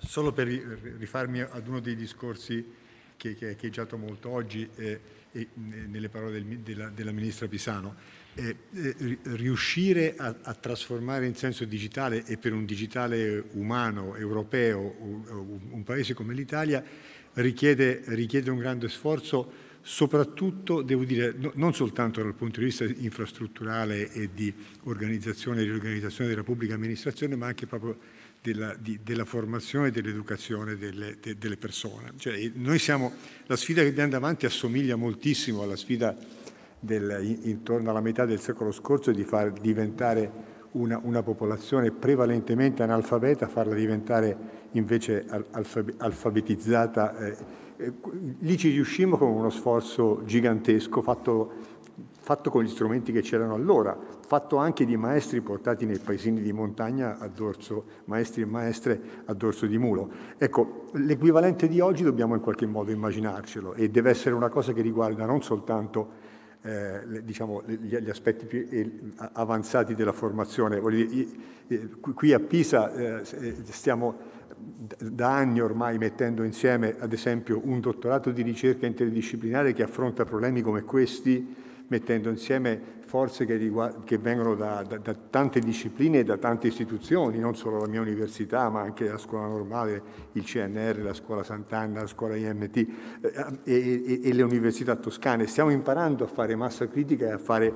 Solo per rifarmi ad uno dei discorsi che, che, hai già molto oggi eh, e nelle parole del, della, della, Ministra Pisano, eh, eh, riuscire a, a, trasformare in senso digitale e per un digitale umano, europeo, un, un paese come l'Italia, richiede, richiede un grande sforzo soprattutto, devo dire, no, non soltanto dal punto di vista infrastrutturale e di organizzazione e riorganizzazione della pubblica amministrazione, ma anche proprio della, di, della formazione e dell'educazione delle, de, delle, persone. Cioè, siamo, la sfida che abbiamo davanti assomiglia moltissimo alla sfida del, intorno alla metà del secolo scorso di far diventare una, una, popolazione prevalentemente analfabeta, farla diventare invece alfabetizzata. Eh, eh, lì ci riuscimmo con uno sforzo gigantesco fatto, fatto con gli strumenti che c'erano allora, fatto anche di maestri portati nei paesini di montagna a dorso, maestri e maestre a dorso di mulo. Ecco, l'equivalente di oggi dobbiamo in qualche modo immaginarcelo e deve essere una cosa che riguarda non soltanto eh, diciamo, gli, gli, aspetti più eh, avanzati della formazione. Qui a Pisa eh, eh, stiamo da anni ormai mettendo insieme, ad esempio, un dottorato di ricerca interdisciplinare che affronta problemi come questi mettendo insieme forze che, riguard- che vengono da, da, da, tante discipline e da tante istituzioni, non solo la mia università, ma anche la scuola normale, il CNR, la scuola Sant'Anna, la scuola IMT eh, e, e, e le università toscane. Stiamo imparando a fare massa critica e a fare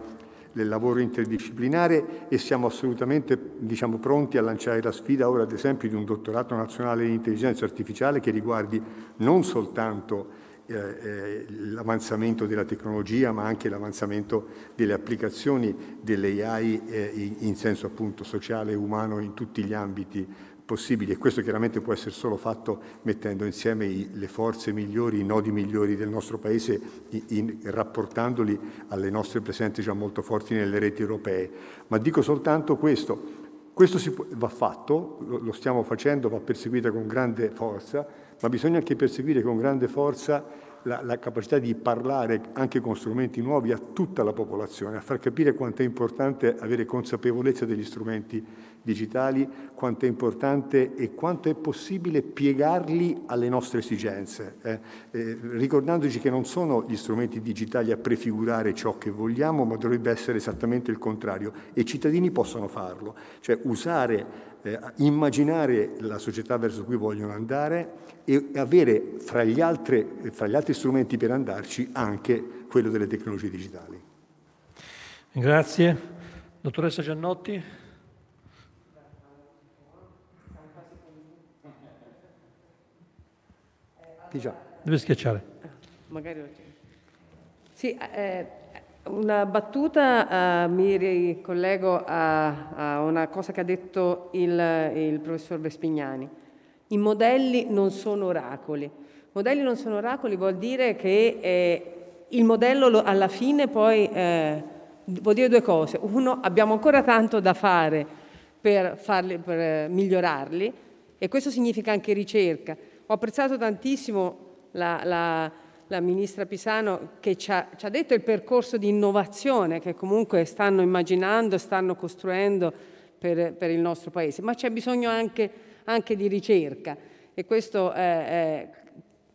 del lavoro interdisciplinare e siamo assolutamente diciamo, pronti a lanciare la sfida ora ad esempio di un dottorato nazionale in intelligenza artificiale che riguardi non soltanto eh, eh, l'avanzamento della tecnologia, ma anche l'avanzamento delle applicazioni delle AI eh, in senso appunto sociale e umano in tutti gli ambiti possibili e questo chiaramente può essere solo fatto mettendo insieme i, le forze migliori, i nodi migliori del nostro Paese, in, in, rapportandoli alle nostre presenze già molto forti nelle reti europee. Ma dico soltanto questo, questo può, va fatto, lo, lo stiamo facendo, va perseguito con grande forza, ma bisogna anche perseguire con grande forza la, la, capacità di parlare anche con strumenti nuovi a tutta la popolazione, a far capire quanto è importante avere consapevolezza degli strumenti digitali, quanto è importante e quanto è possibile piegarli alle nostre esigenze, eh? Eh, ricordandoci che non sono gli strumenti digitali a prefigurare ciò che vogliamo, ma dovrebbe essere esattamente il contrario e i cittadini possono farlo, cioè usare eh, immaginare la società verso cui vogliono andare e avere fra gli, altri, fra gli altri strumenti per andarci anche quello delle tecnologie digitali. Grazie. Dottoressa Giannotti. Deve schiacciare. Magari Sì, eh, una battuta, uh, mi ricollego a, a, una cosa che ha detto il, il, professor Vespignani. I modelli non sono oracoli. Modelli non sono oracoli vuol dire che eh, il modello lo, alla fine poi eh, vuol dire due cose. Uno, abbiamo ancora tanto da fare per, farli, per migliorarli e questo significa anche ricerca. Ho apprezzato tantissimo la, la la ministra Pisano che ci ha, ci ha, detto il percorso di innovazione che comunque stanno immaginando, stanno costruendo per, per il nostro Paese, ma c'è bisogno anche, anche di ricerca e questo eh, eh,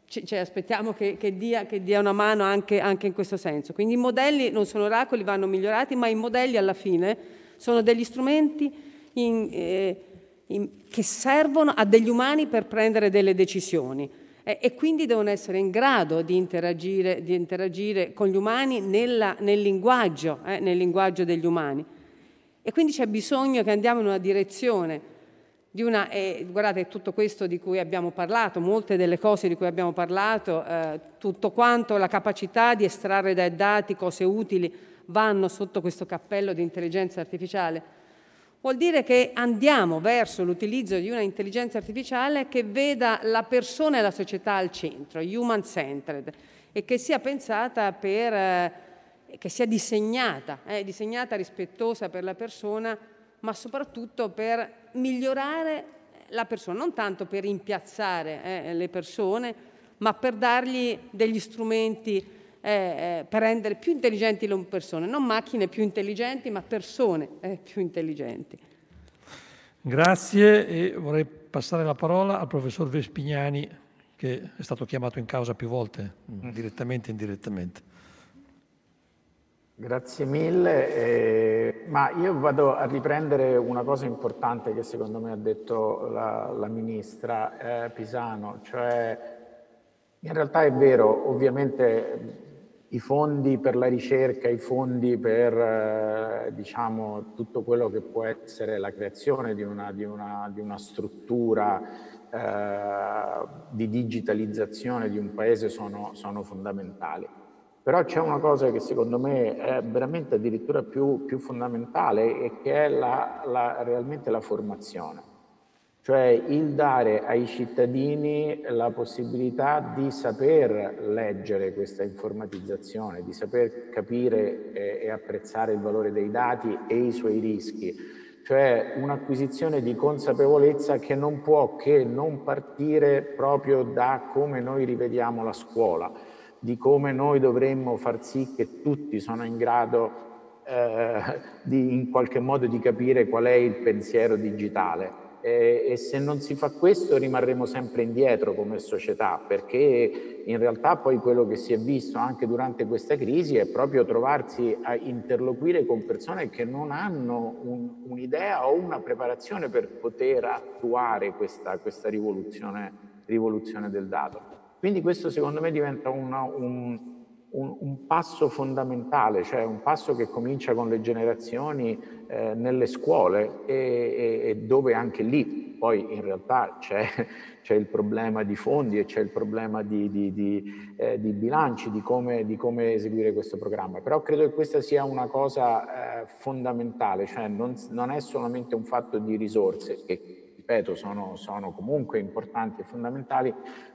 ci, ci, aspettiamo che, che, dia, che, dia, una mano anche, anche, in questo senso. Quindi i modelli non sono oracoli, vanno migliorati, ma i modelli alla fine sono degli strumenti in, eh, che servono a degli umani per prendere delle decisioni eh, e quindi devono essere in grado di interagire, di interagire con gli umani nella, nel, linguaggio, eh, nel linguaggio degli umani. E quindi c'è bisogno che andiamo in una direzione di una, eh, guardate tutto questo di cui abbiamo parlato, molte delle cose di cui abbiamo parlato, eh, tutto quanto la capacità di estrarre dai dati cose utili vanno sotto questo cappello di intelligenza artificiale Vuol dire che andiamo verso l'utilizzo di una intelligenza artificiale che veda la persona e la società al centro, human centered, e che sia pensata per, eh, che sia disegnata, eh, disegnata rispettosa per la persona, ma soprattutto per migliorare la persona, non tanto per impiazzare eh, le persone, ma per dargli degli strumenti eh, eh, per rendere più intelligenti le persone, non macchine più intelligenti, ma persone eh, più intelligenti. Grazie e vorrei passare la parola al professor Vespignani, che è stato chiamato in causa più volte, mm. direttamente e indirettamente. Grazie mille, eh, ma io vado a riprendere una cosa importante che secondo me ha detto la, la ministra eh, Pisano, cioè in realtà è vero, ovviamente i fondi per la ricerca, i fondi per eh, diciamo, tutto quello che può essere la creazione di una, di una, di una struttura eh, di digitalizzazione di un paese sono, sono fondamentali. Però c'è una cosa che secondo me è veramente addirittura più, più fondamentale e che è la, la, realmente la formazione cioè il dare ai cittadini la possibilità di saper leggere questa informatizzazione, di saper capire e, e apprezzare il valore dei dati e i suoi rischi, cioè un'acquisizione di consapevolezza che non può che non partire proprio da come noi rivediamo la scuola, di come noi dovremmo far sì che tutti sono in grado eh, di in qualche modo di capire qual è il pensiero digitale eh, e se non si fa questo rimarremo sempre indietro come società perché in realtà poi quello che si è visto anche durante questa crisi è proprio trovarsi a interloquire con persone che non hanno un, un'idea o una preparazione per poter attuare questa, questa rivoluzione, rivoluzione, del dato. Quindi questo secondo me diventa una, un, un, un, passo fondamentale, cioè un passo che comincia con le generazioni eh, nelle scuole e, e, e, dove anche lì poi in realtà c'è, c'è, il problema di fondi e c'è il problema di, di, di, eh, di bilanci, di come, di come, eseguire questo programma. Però credo che questa sia una cosa eh, fondamentale, cioè non, non, è solamente un fatto di risorse, che ripeto sono, sono comunque importanti e fondamentali,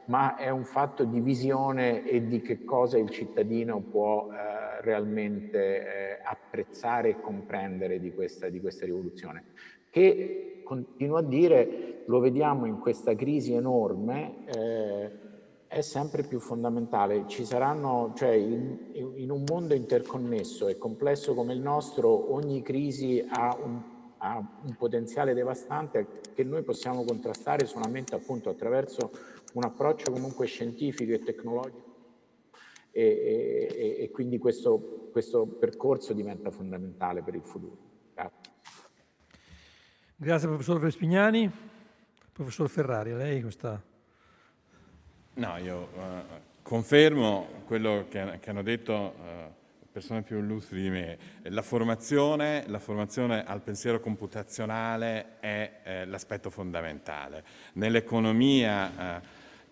ma è un fatto di visione e di che cosa il cittadino può eh, realmente eh, apprezzare e comprendere di questa, di questa rivoluzione. Che, continuo a dire, lo vediamo in questa crisi enorme, eh, è sempre più fondamentale. Ci saranno, cioè in, in, un mondo interconnesso e complesso come il nostro, ogni crisi ha un, ha un potenziale devastante che noi possiamo contrastare solamente appunto attraverso un approccio comunque scientifico e tecnologico e, e, e quindi questo, questo, percorso diventa fondamentale per il futuro. Grazie. Grazie professor Vespignani. Professor Ferrari, a lei questa... No, io uh, confermo quello che, che hanno detto uh, persone più illustri di me. La formazione, la formazione al pensiero computazionale è eh, l'aspetto fondamentale. Nell'economia uh,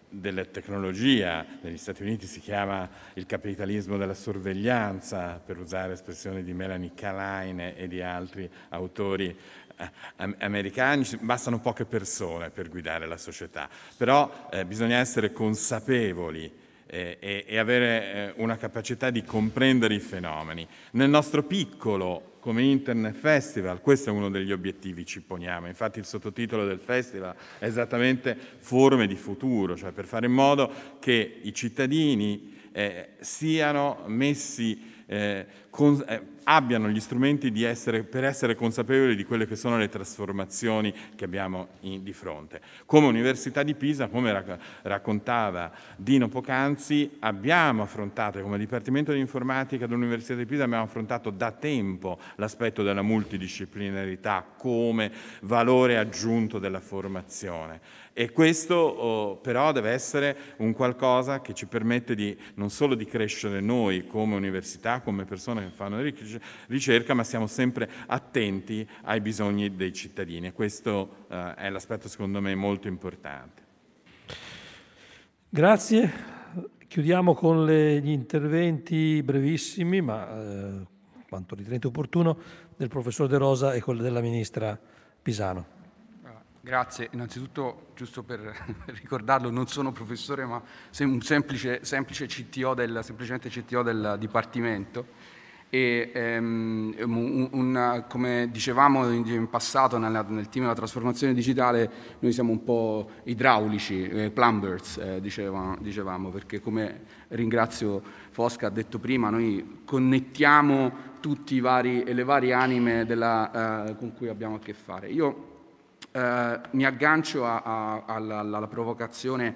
della tecnologia, negli Stati Uniti si chiama il capitalismo della sorveglianza, per usare espressioni di Melanie Kaline e di altri autori eh, americani, bastano poche persone per guidare la società, però eh, bisogna essere consapevoli eh, e, e, avere eh, una capacità di comprendere i fenomeni. Nel nostro piccolo come Internet Festival, questo è uno degli obiettivi che ci poniamo, infatti il sottotitolo del festival è esattamente forme di futuro, cioè per fare in modo che i cittadini eh, siano messi eh, con, eh, abbiano gli strumenti essere, per essere consapevoli di quelle che sono le trasformazioni che abbiamo in, di fronte. Come Università di Pisa, come rac- raccontava Dino Pocanzi, abbiamo affrontato, come Dipartimento di Informatica dell'Università di Pisa, abbiamo affrontato da tempo l'aspetto della multidisciplinarità come valore aggiunto della formazione. E questo oh, però deve essere un qualcosa che ci permette di, non solo di crescere noi come università, come persone che fanno ricerca, ma siamo sempre attenti ai bisogni dei cittadini. E questo eh, è l'aspetto secondo me molto importante. Grazie. Chiudiamo con le, gli interventi brevissimi, ma eh, quanto ritenete opportuno, del professor De Rosa e quello della ministra Pisano. Grazie, innanzitutto giusto per ricordarlo non sono professore ma un semplice, semplice CTO del, semplicemente CTO del Dipartimento e ehm, un, un, come dicevamo in, in passato nella, nel team della trasformazione digitale noi siamo un po' idraulici, eh, plumbers eh, diceva, dicevamo perché come ringrazio Fosca ha detto prima noi connettiamo tutte le varie anime della, eh, con cui abbiamo a che fare. Io Eh, mi aggancio a, a, alla, alla, provocazione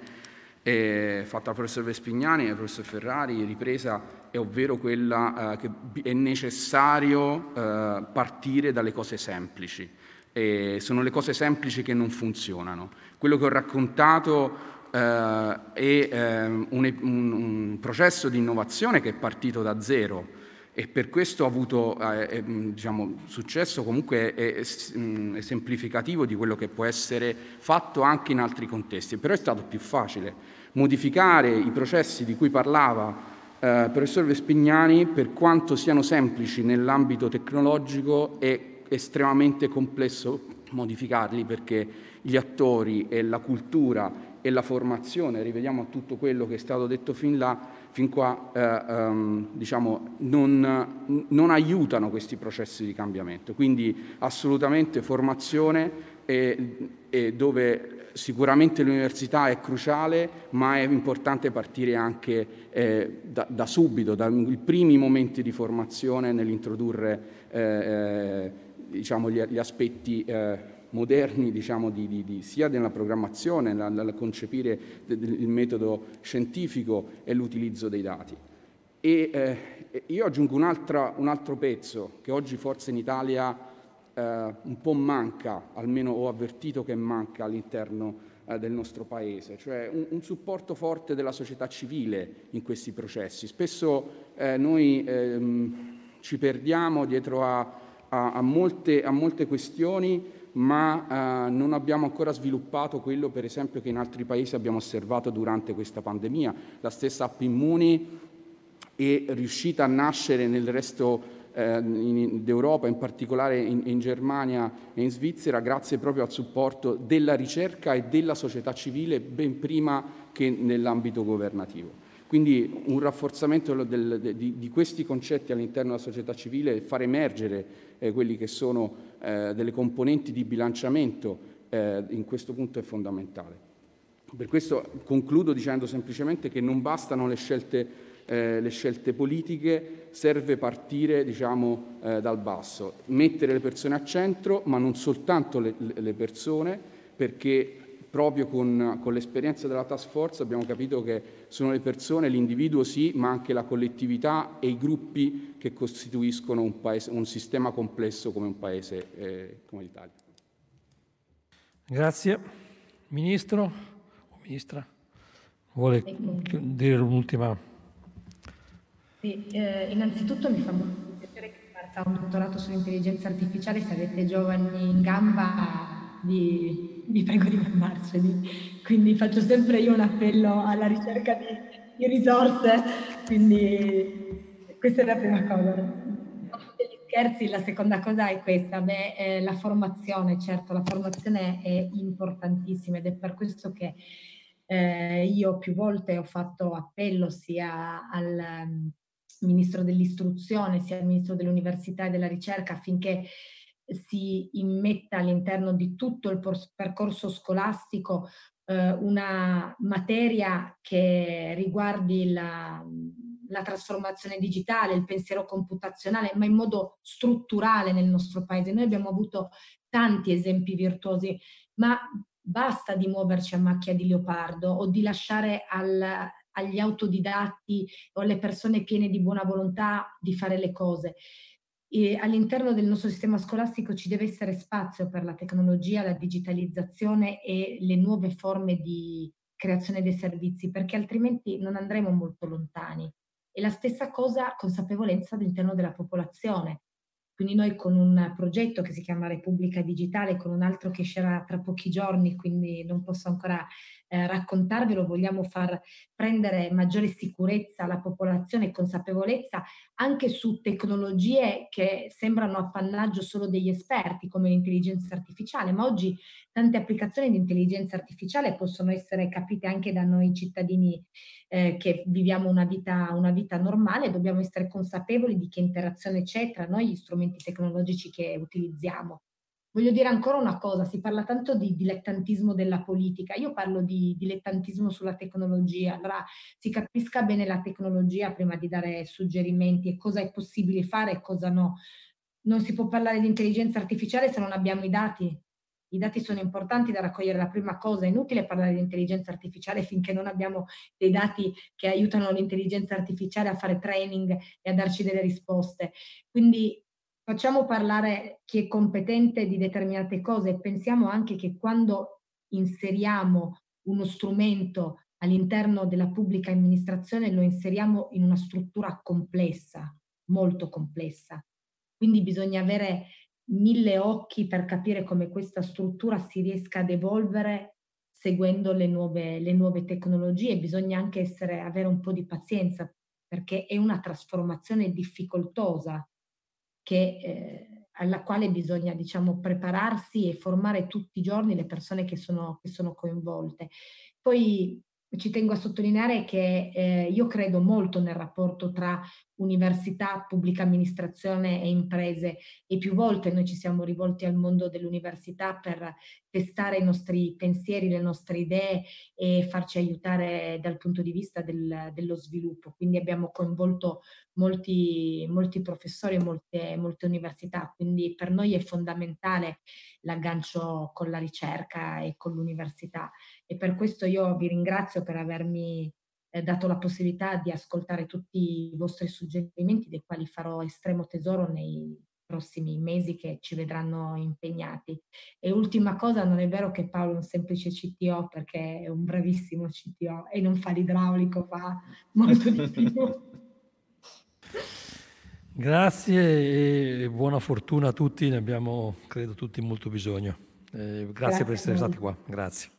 eh, fatta dal professor Vespignani e dal professor Ferrari, ripresa, ovvero quella eh, che è necessario eh, partire dalle cose semplici. sono le cose semplici che non funzionano. Quello che ho raccontato eh, è ehm, un, un, processo di innovazione che è partito da zero e per questo ha avuto eh, diciamo, successo comunque è, è, semplificativo di quello che può essere fatto anche in altri contesti, però è stato più facile modificare i processi di cui parlava eh, professor Vespignani per quanto siano semplici nell'ambito tecnologico è estremamente complesso modificarli perché gli attori e la cultura e la formazione, rivediamo tutto quello che è stato detto fin là, fin qua, eh, ehm, diciamo, non, non, aiutano questi processi di cambiamento. Quindi assolutamente formazione e, e dove sicuramente l'università è cruciale, ma è importante partire anche eh, da, da, subito, dai primi momenti di formazione nell'introdurre eh, eh diciamo, gli, gli, aspetti eh, moderni diciamo, di, di, di, sia nella programmazione, nel concepire il metodo scientifico e l'utilizzo dei dati. E eh, io aggiungo un, un, altro pezzo che oggi forse in Italia eh, un po' manca, almeno ho avvertito che manca all'interno eh, del nostro Paese, cioè un, un, supporto forte della società civile in questi processi. Spesso eh, noi ehm, ci perdiamo dietro a, a, a, molte, a molte questioni ma eh, non abbiamo ancora sviluppato quello, per esempio, che in altri paesi abbiamo osservato durante questa pandemia. La stessa app Immuni è riuscita a nascere nel resto eh, d'Europa, in particolare in, in, Germania e in Svizzera, grazie proprio al supporto della ricerca e della società civile ben prima che nell'ambito governativo. Quindi un rafforzamento del, de, di, di, questi concetti all'interno della società civile e far emergere eh, quelli che sono eh, delle componenti di bilanciamento eh, in questo punto è fondamentale. Per questo concludo dicendo semplicemente che non bastano le scelte, eh, le scelte politiche, serve partire diciamo, eh, dal basso, mettere le persone a centro, ma non soltanto le, le persone, perché proprio con, con, l'esperienza della task force abbiamo capito che sono le persone, l'individuo sì, ma anche la collettività e i gruppi che costituiscono un, paese, un sistema complesso come un paese eh, come l'Italia. Grazie. Ministro o Ministra, vuole dire l'ultima? Sì, eh, innanzitutto mi fa molto piacere che parta un dottorato sull'intelligenza artificiale, se avete giovani in gamba vi, vi prego di mandarceli. Quindi faccio sempre io un appello alla ricerca di, di risorse, quindi questa è la prima cosa. Scherzi, la seconda cosa è questa, beh, eh, la formazione, certo, la formazione è importantissima ed è per questo che eh, io più volte ho fatto appello sia al Ministro dell'Istruzione sia al Ministro dell'Università e della Ricerca affinché si immetta all'interno di tutto il percorso scolastico eh, una materia che riguardi la, la trasformazione digitale, il pensiero computazionale, ma in modo strutturale nel nostro paese. Noi abbiamo avuto tanti esempi virtuosi, ma basta di muoverci a macchia di leopardo o di lasciare al, agli autodidatti o alle persone piene di buona volontà di fare le cose. E all'interno del nostro sistema scolastico ci deve essere spazio per la tecnologia, la digitalizzazione e le nuove forme di creazione dei servizi, perché altrimenti non andremo molto lontani. E la stessa cosa consapevolezza all'interno della popolazione. Quindi noi con un progetto che si chiama Repubblica Digitale, con un altro che uscirà tra pochi giorni, quindi non posso ancora eh, raccontarvelo, vogliamo far prendere maggiore sicurezza alla popolazione e consapevolezza anche su tecnologie che sembrano appannaggio solo degli esperti come l'intelligenza artificiale, ma oggi tante applicazioni di intelligenza artificiale possono essere capite anche da noi cittadini eh, che viviamo una vita, una vita normale, dobbiamo essere consapevoli di che interazione c'è tra noi gli strumenti tecnologici che utilizziamo. Voglio dire ancora una cosa, si parla tanto di dilettantismo della politica, io parlo di dilettantismo sulla tecnologia, allora si capisca bene la tecnologia prima di dare suggerimenti e cosa è possibile fare e cosa no. Non si può parlare di intelligenza artificiale se non abbiamo i dati, I dati sono importanti da raccogliere la prima cosa, è inutile parlare di intelligenza artificiale finché non abbiamo dei dati che aiutano l'intelligenza artificiale a fare training e a darci delle risposte. Quindi facciamo parlare chi è competente di determinate cose e pensiamo anche che quando inseriamo uno strumento all'interno della pubblica amministrazione lo inseriamo in una struttura complessa, molto complessa. Quindi bisogna avere mille occhi per capire come questa struttura si riesca ad evolvere seguendo le nuove, le nuove tecnologie. Bisogna anche essere, avere un po' di pazienza perché è una trasformazione difficoltosa che, eh, alla quale bisogna diciamo, prepararsi e formare tutti i giorni le persone che sono, che sono coinvolte. Poi ci tengo a sottolineare che eh, io credo molto nel rapporto tra università, pubblica amministrazione e imprese. E più volte noi ci siamo rivolti al mondo dell'università per testare i nostri pensieri, le nostre idee e farci aiutare dal punto di vista del, dello sviluppo. Quindi abbiamo coinvolto molti, molti professori e molte, molte università, quindi per noi è fondamentale l'aggancio con la ricerca e con l'università. E per questo io vi ringrazio per avermi eh, dato la possibilità di ascoltare tutti i vostri suggerimenti, dei quali farò estremo tesoro nei prossimi mesi che ci vedranno impegnati. E ultima cosa, non è vero che Paolo è un semplice CTO perché è un bravissimo CTO e non fa l'idraulico, fa molto di più. Grazie e buona fortuna a tutti, ne abbiamo credo tutti molto bisogno. Eh, grazie, grazie per essere stati qua, grazie.